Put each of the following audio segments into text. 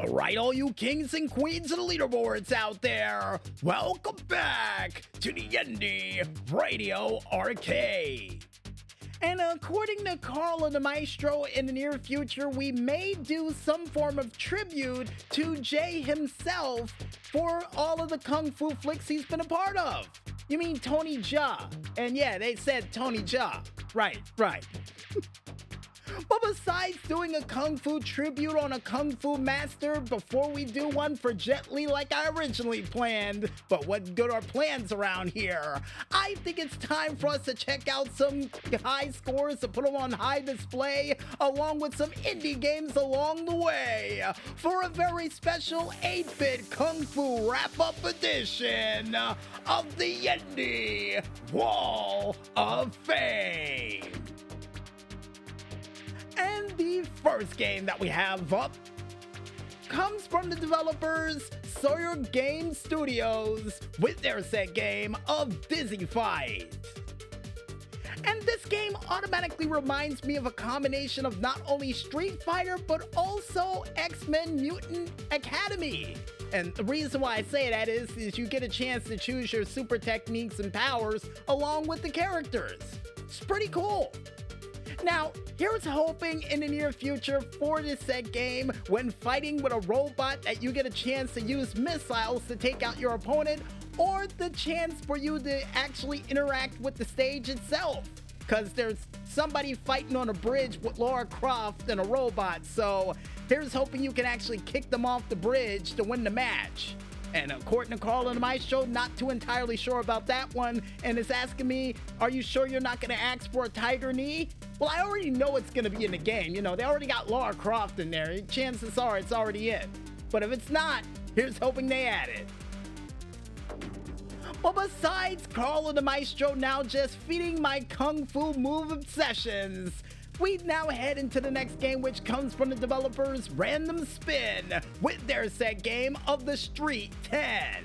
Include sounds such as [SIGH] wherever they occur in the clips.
All right, all you kings and queens of the leaderboards out there, welcome back to the Indy Radio Arcade. And according to Carl the Maestro, in the near future, we may do some form of tribute to Jay himself for all of the kung fu flicks he's been a part of. You mean Tony Jaa? And yeah, they said Tony Jaa. Right, right. [LAUGHS] But besides doing a Kung Fu tribute on a Kung Fu master before we do one for Jet Li like I originally planned, but what good are plans around here? I think it's time for us to check out some high scores to put them on high display, along with some indie games along the way, for a very special 8 bit Kung Fu wrap up edition of the Indy Wall of Fame. And the first game that we have up comes from the developers Sawyer Game Studios with their set game of Dizzy Fight. And this game automatically reminds me of a combination of not only Street Fighter but also X-Men Mutant Academy. And the reason why I say that is, is you get a chance to choose your super techniques and powers along with the characters. It's pretty cool. Now, here's hoping in the near future for this set game, when fighting with a robot, that you get a chance to use missiles to take out your opponent, or the chance for you to actually interact with the stage itself. Because there's somebody fighting on a bridge with Lara Croft and a robot, so here's hoping you can actually kick them off the bridge to win the match. And according to Carl and my show, not too entirely sure about that one, and is asking me, Are you sure you're not gonna ask for a tiger knee? Well, I already know it's gonna be in the game. You know, they already got Lara Croft in there. Chances are it's already in. But if it's not, here's hoping they add it. But besides Carl and the Maestro now just feeding my kung fu move obsessions, we now head into the next game, which comes from the developers Random Spin with their set game of The Street 10.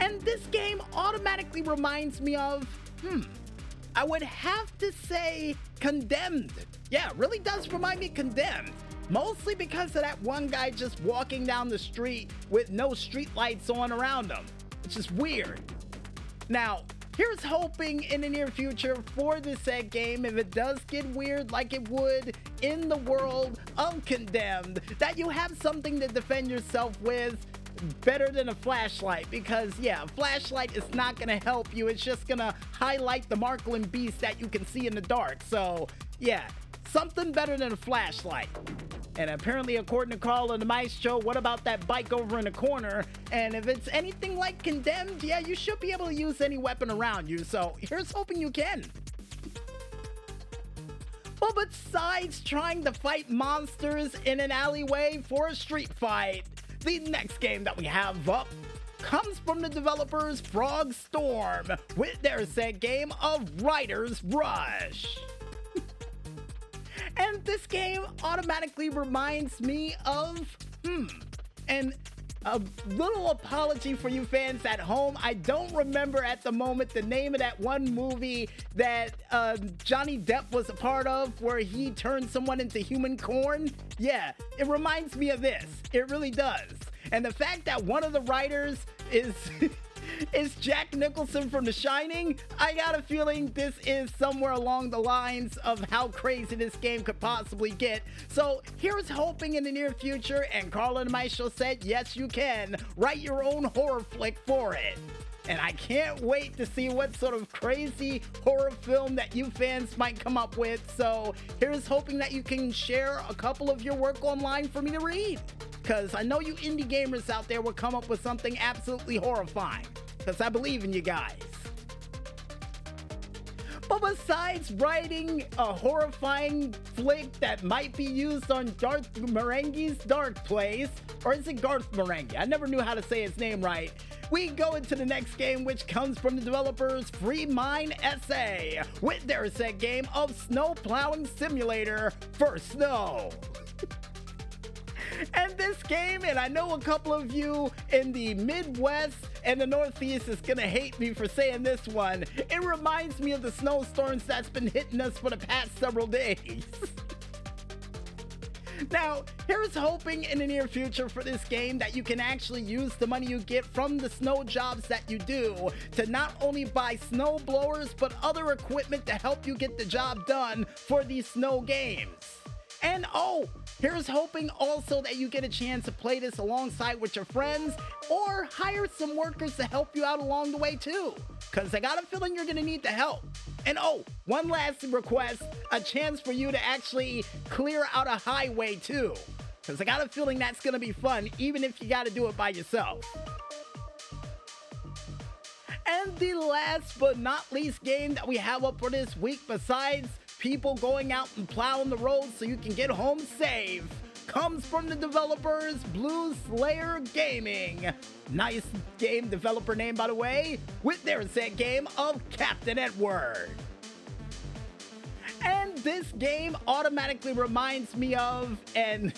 And this game automatically reminds me of, hmm, I would have to say Condemned. Yeah, really does remind me Condemned. Mostly because of that one guy just walking down the street with no street lights on around him. It's just weird. Now, Here's hoping in the near future for this set game, if it does get weird like it would in the world of Condemned, that you have something to defend yourself with better than a flashlight. Because yeah flashlight is not gonna help you. It's just gonna highlight the Marklin beast that you can see in the dark. So yeah something better than a flashlight and apparently, according to Carl and the Maestro, what about that bike over in the corner? And if it's anything like condemned, yeah, you should be able to use any weapon around you. So here's hoping you can. Well, besides trying to fight monsters in an alleyway for a street fight, the next game that we have up comes from the developers Frog Storm with their set game of Riders Rush. And this game automatically reminds me of, hmm, and a little apology for you fans at home. I don't remember at the moment the name of that one movie that uh, Johnny Depp was a part of where he turned someone into human corn. Yeah, it reminds me of this. It really does. And the fact that one of the writers is [LAUGHS] is Jack Nicholson from The Shining. I got a feeling this is somewhere along the lines of how crazy this game could possibly get. So here's hoping in the near future, and Carlin Maestro said, yes, you can. Write your own horror flick for it. And I can't wait to see what sort of crazy horror film that you fans might come up with. So here's hoping that you can share a couple of your work online for me to read. Because I know you indie gamers out there will come up with something absolutely horrifying. Because I believe in you guys. But besides writing a horrifying flick that might be used on Darth Marenghi's Dark Place, or is it Garth Marenghi? I never knew how to say his name right. We go into the next game, which comes from the developers Free Mind SA, with their set game of Snow Plowing Simulator for Snow. [LAUGHS] and this game, and I know a couple of you in the Midwest and the Northeast is gonna hate me for saying this one. It reminds me of the snowstorms that's been hitting us for the past several days. [LAUGHS] Now, here's hoping in the near future for this game that you can actually use the money you get from the snow jobs that you do to not only buy snow blowers but other equipment to help you get the job done for these snow games. And oh, here's hoping also that you get a chance to play this alongside with your friends or hire some workers to help you out along the way too. Cause I got a feeling you're gonna need the help. And oh, one last request a chance for you to actually clear out a highway too. Cause I got a feeling that's gonna be fun, even if you gotta do it by yourself. And the last but not least game that we have up for this week, besides people going out and plowing the roads so you can get home safe comes from the developers Blue Slayer Gaming. Nice game developer name, by the way, with their set game of Captain Edward. And this game automatically reminds me of an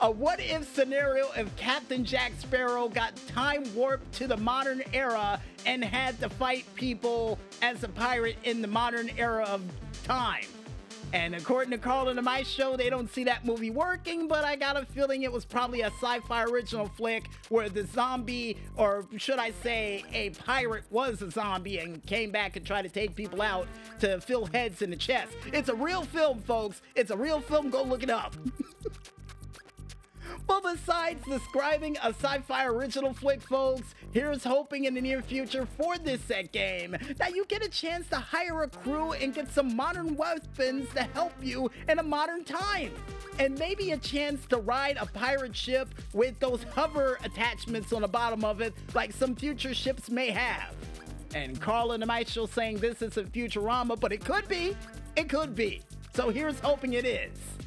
a what if scenario if Captain Jack Sparrow got time warped to the modern era and had to fight people as a pirate in the modern era of time. And according to Carl and my show, they don't see that movie working, but I got a feeling it was probably a sci fi original flick where the zombie, or should I say, a pirate was a zombie and came back and tried to take people out to fill heads in the chest. It's a real film, folks. It's a real film. Go look it up. [LAUGHS] But besides describing a sci fi original flick, folks, here's hoping in the near future for this set game that you get a chance to hire a crew and get some modern weapons to help you in a modern time. And maybe a chance to ride a pirate ship with those hover attachments on the bottom of it, like some future ships may have. And Carl and the saying this isn't Futurama, but it could be. It could be. So here's hoping it is.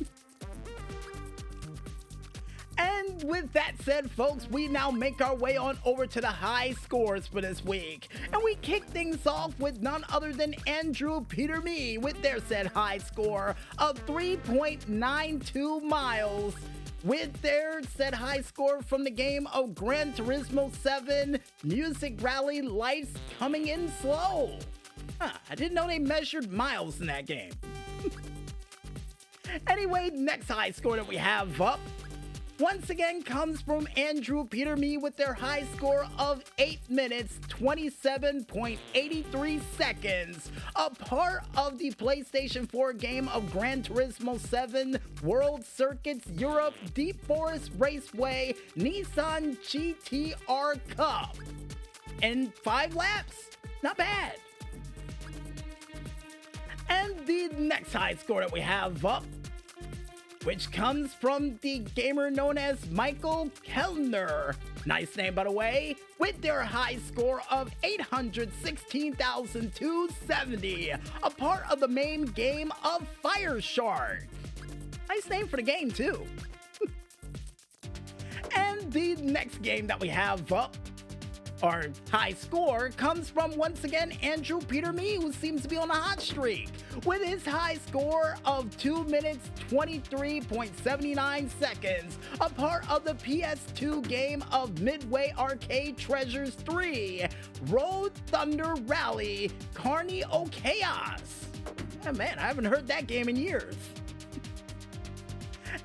With that said, folks, we now make our way on over to the high scores for this week. And we kick things off with none other than Andrew Peter Me with their said high score of 3.92 miles with their said high score from the game of Gran Turismo 7 Music Rally Lights coming in slow. Huh, I didn't know they measured miles in that game. [LAUGHS] anyway, next high score that we have up once again comes from Andrew Peter Me with their high score of 8 minutes 27.83 seconds, a part of the PlayStation 4 game of Gran Turismo 7 World Circuits Europe Deep Forest Raceway Nissan GTR Cup. In five laps? Not bad. And the next high score that we have up which comes from the gamer known as Michael Kellner. Nice name, by the way, with their high score of 816,270, a part of the main game of Fire Shark. Nice name for the game, too. [LAUGHS] and the next game that we have up our high score comes from once again Andrew Peter Me, who seems to be on a hot streak with his high score of 2 minutes 23.79 seconds, a part of the PS2 game of Midway Arcade Treasures 3, Road Thunder Rally, Carney O Chaos. Oh, man, I haven't heard that game in years.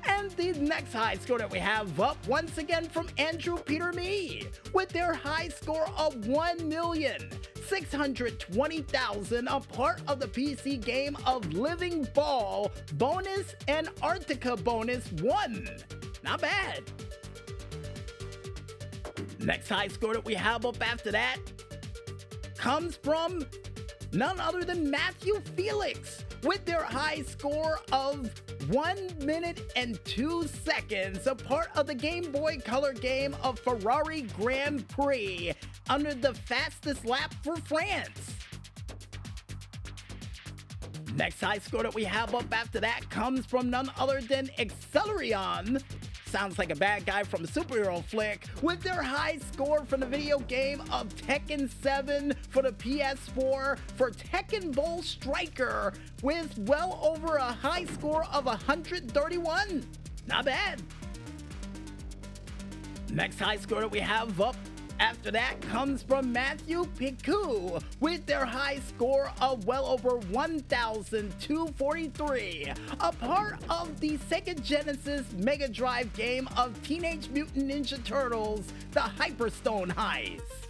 And the next high score that we have up once again from Andrew Peter Me with their high score of 1 million. 620,000, a part of the PC game of Living Ball bonus and Antarctica bonus 1. Not bad. Next high score that we have up after that comes from none other than Matthew Felix with their high score of 1 minute and 2 seconds, a part of the Game Boy Color game of Ferrari Grand Prix under the fastest lap for France. Next high score that we have up after that comes from none other than Accelerion Sounds like a bad guy from a superhero flick with their high score from the video game of Tekken 7 for the PS4 for Tekken Bowl Striker with well over a high score of 131. Not bad. Next high score that we have up after that comes from Matthew Piku with their high score of well over 1,243, a part of the Sega Genesis Mega Drive game of Teenage Mutant Ninja Turtles, the Hyperstone Heist.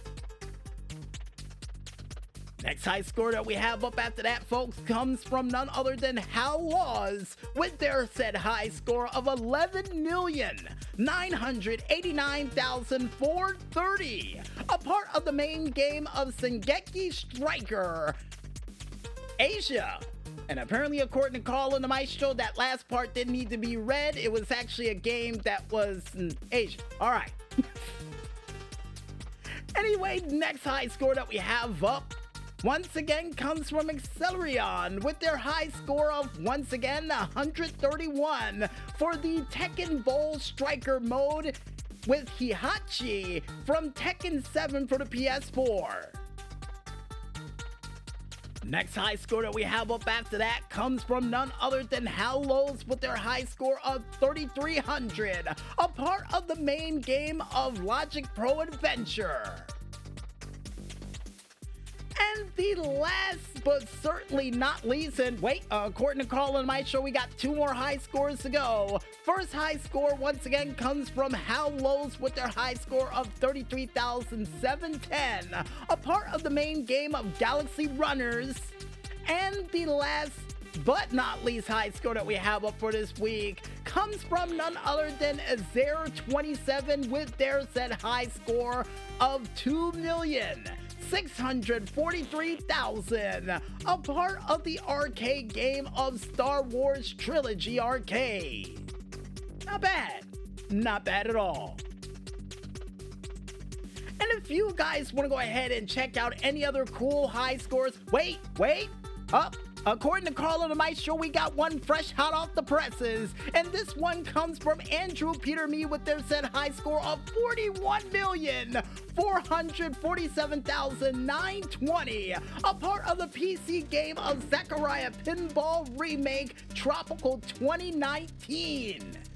Next high score that we have up after that, folks, comes from none other than Hal Laws with their said high score of 11,989,430, a part of the main game of Sengeki Striker Asia. And apparently, according to Carl and the Maestro, that last part didn't need to be read. It was actually a game that was in Asia. All right. [LAUGHS] anyway, next high score that we have up once again comes from Accelerion with their high score of once again 131 for the Tekken Bowl Striker mode with Heihachi from Tekken 7 for the PS4. Next high score that we have up after that comes from none other than Hallows with their high score of 3300, a part of the main game of Logic Pro Adventure. And the last but certainly not least, and wait, uh, according to Carl and my show, we got two more high scores to go. First high score, once again, comes from How Lows with their high score of 33,710, a part of the main game of Galaxy Runners. And the last but not least high score that we have up for this week comes from none other than Azer27 with their said high score of 2 million. 643,000, a part of the arcade game of Star Wars Trilogy Arcade. Not bad. Not bad at all. And if you guys want to go ahead and check out any other cool high scores, wait, wait, up. According to Carlo the Maestro, we got one fresh hot off the presses. And this one comes from Andrew Peter Me with their said high score of 41,447,920. A part of the PC game of Zaccaria Pinball Remake Tropical 2019.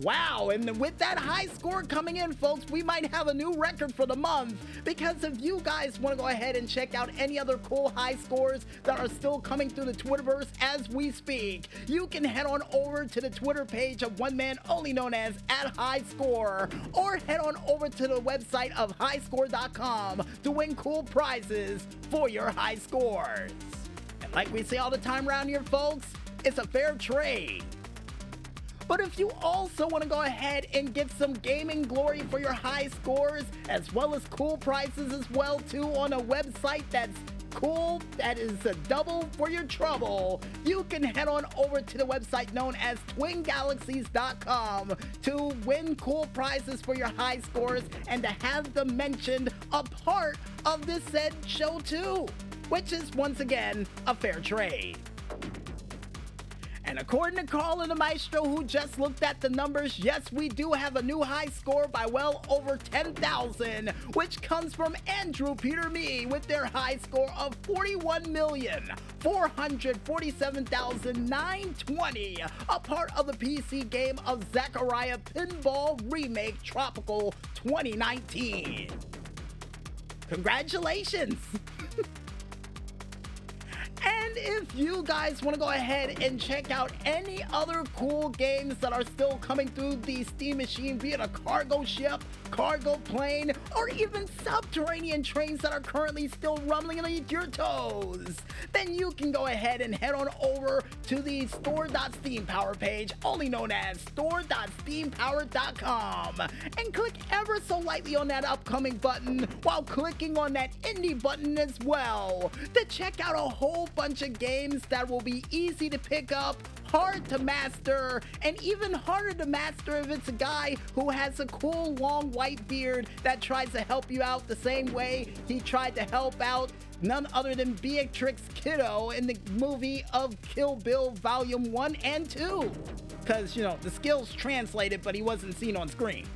Wow, and with that high score coming in, folks, we might have a new record for the month. Because if you guys want to go ahead and check out any other cool high scores that are still coming through the Twitterverse as we speak, you can head on over to the Twitter page of one man only known as at High Score, or head on over to the website of highscore.com to win cool prizes for your high scores. And like we say all the time around here, folks, it's a fair trade. But if you also want to go ahead and get some gaming glory for your high scores, as well as cool prices as well too on a website that's cool that is a double for your trouble, you can head on over to the website known as twingalaxies.com to win cool prizes for your high scores and to have them mentioned a part of this said show too, which is once again a fair trade. And according to Carl and the Maestro, who just looked at the numbers, yes, we do have a new high score by well over 10,000, which comes from Andrew Peter Me with their high score of 41,447,920, a part of the PC game of Zaccaria Pinball Remake Tropical 2019. Congratulations! [LAUGHS] And if you guys want to go ahead and check out any other cool games that are still coming through the Steam machine, be it a cargo ship, cargo plane, or even subterranean trains that are currently still rumbling underneath your toes, then you can go ahead and head on over to the store.steampower page, only known as store.steampower.com, and click ever so lightly on that upcoming button while clicking on that indie button as well to check out a whole bunch of games that will be easy to pick up, hard to master, and even harder to master if it's a guy who has a cool long white beard that tries to help you out the same way he tried to help out none other than Beatrix Kiddo in the movie of Kill Bill Volume 1 and 2. Because, you know, the skills translated, but he wasn't seen on screen.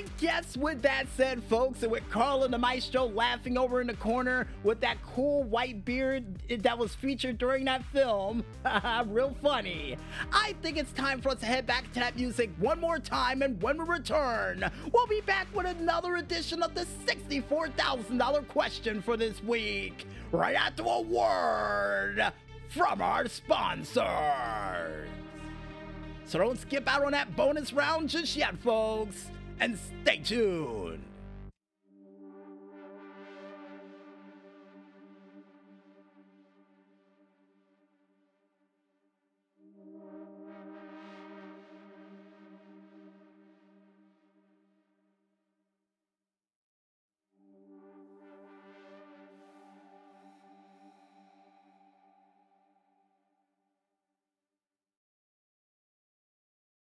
I guess with that said, folks, and with Carl and the Maestro laughing over in the corner with that cool white beard that was featured during that film, [LAUGHS] real funny. I think it's time for us to head back to that music one more time, and when we return, we'll be back with another edition of the $64,000 question for this week, right after a word from our sponsors. So don't skip out on that bonus round just yet, folks, and stay tuned.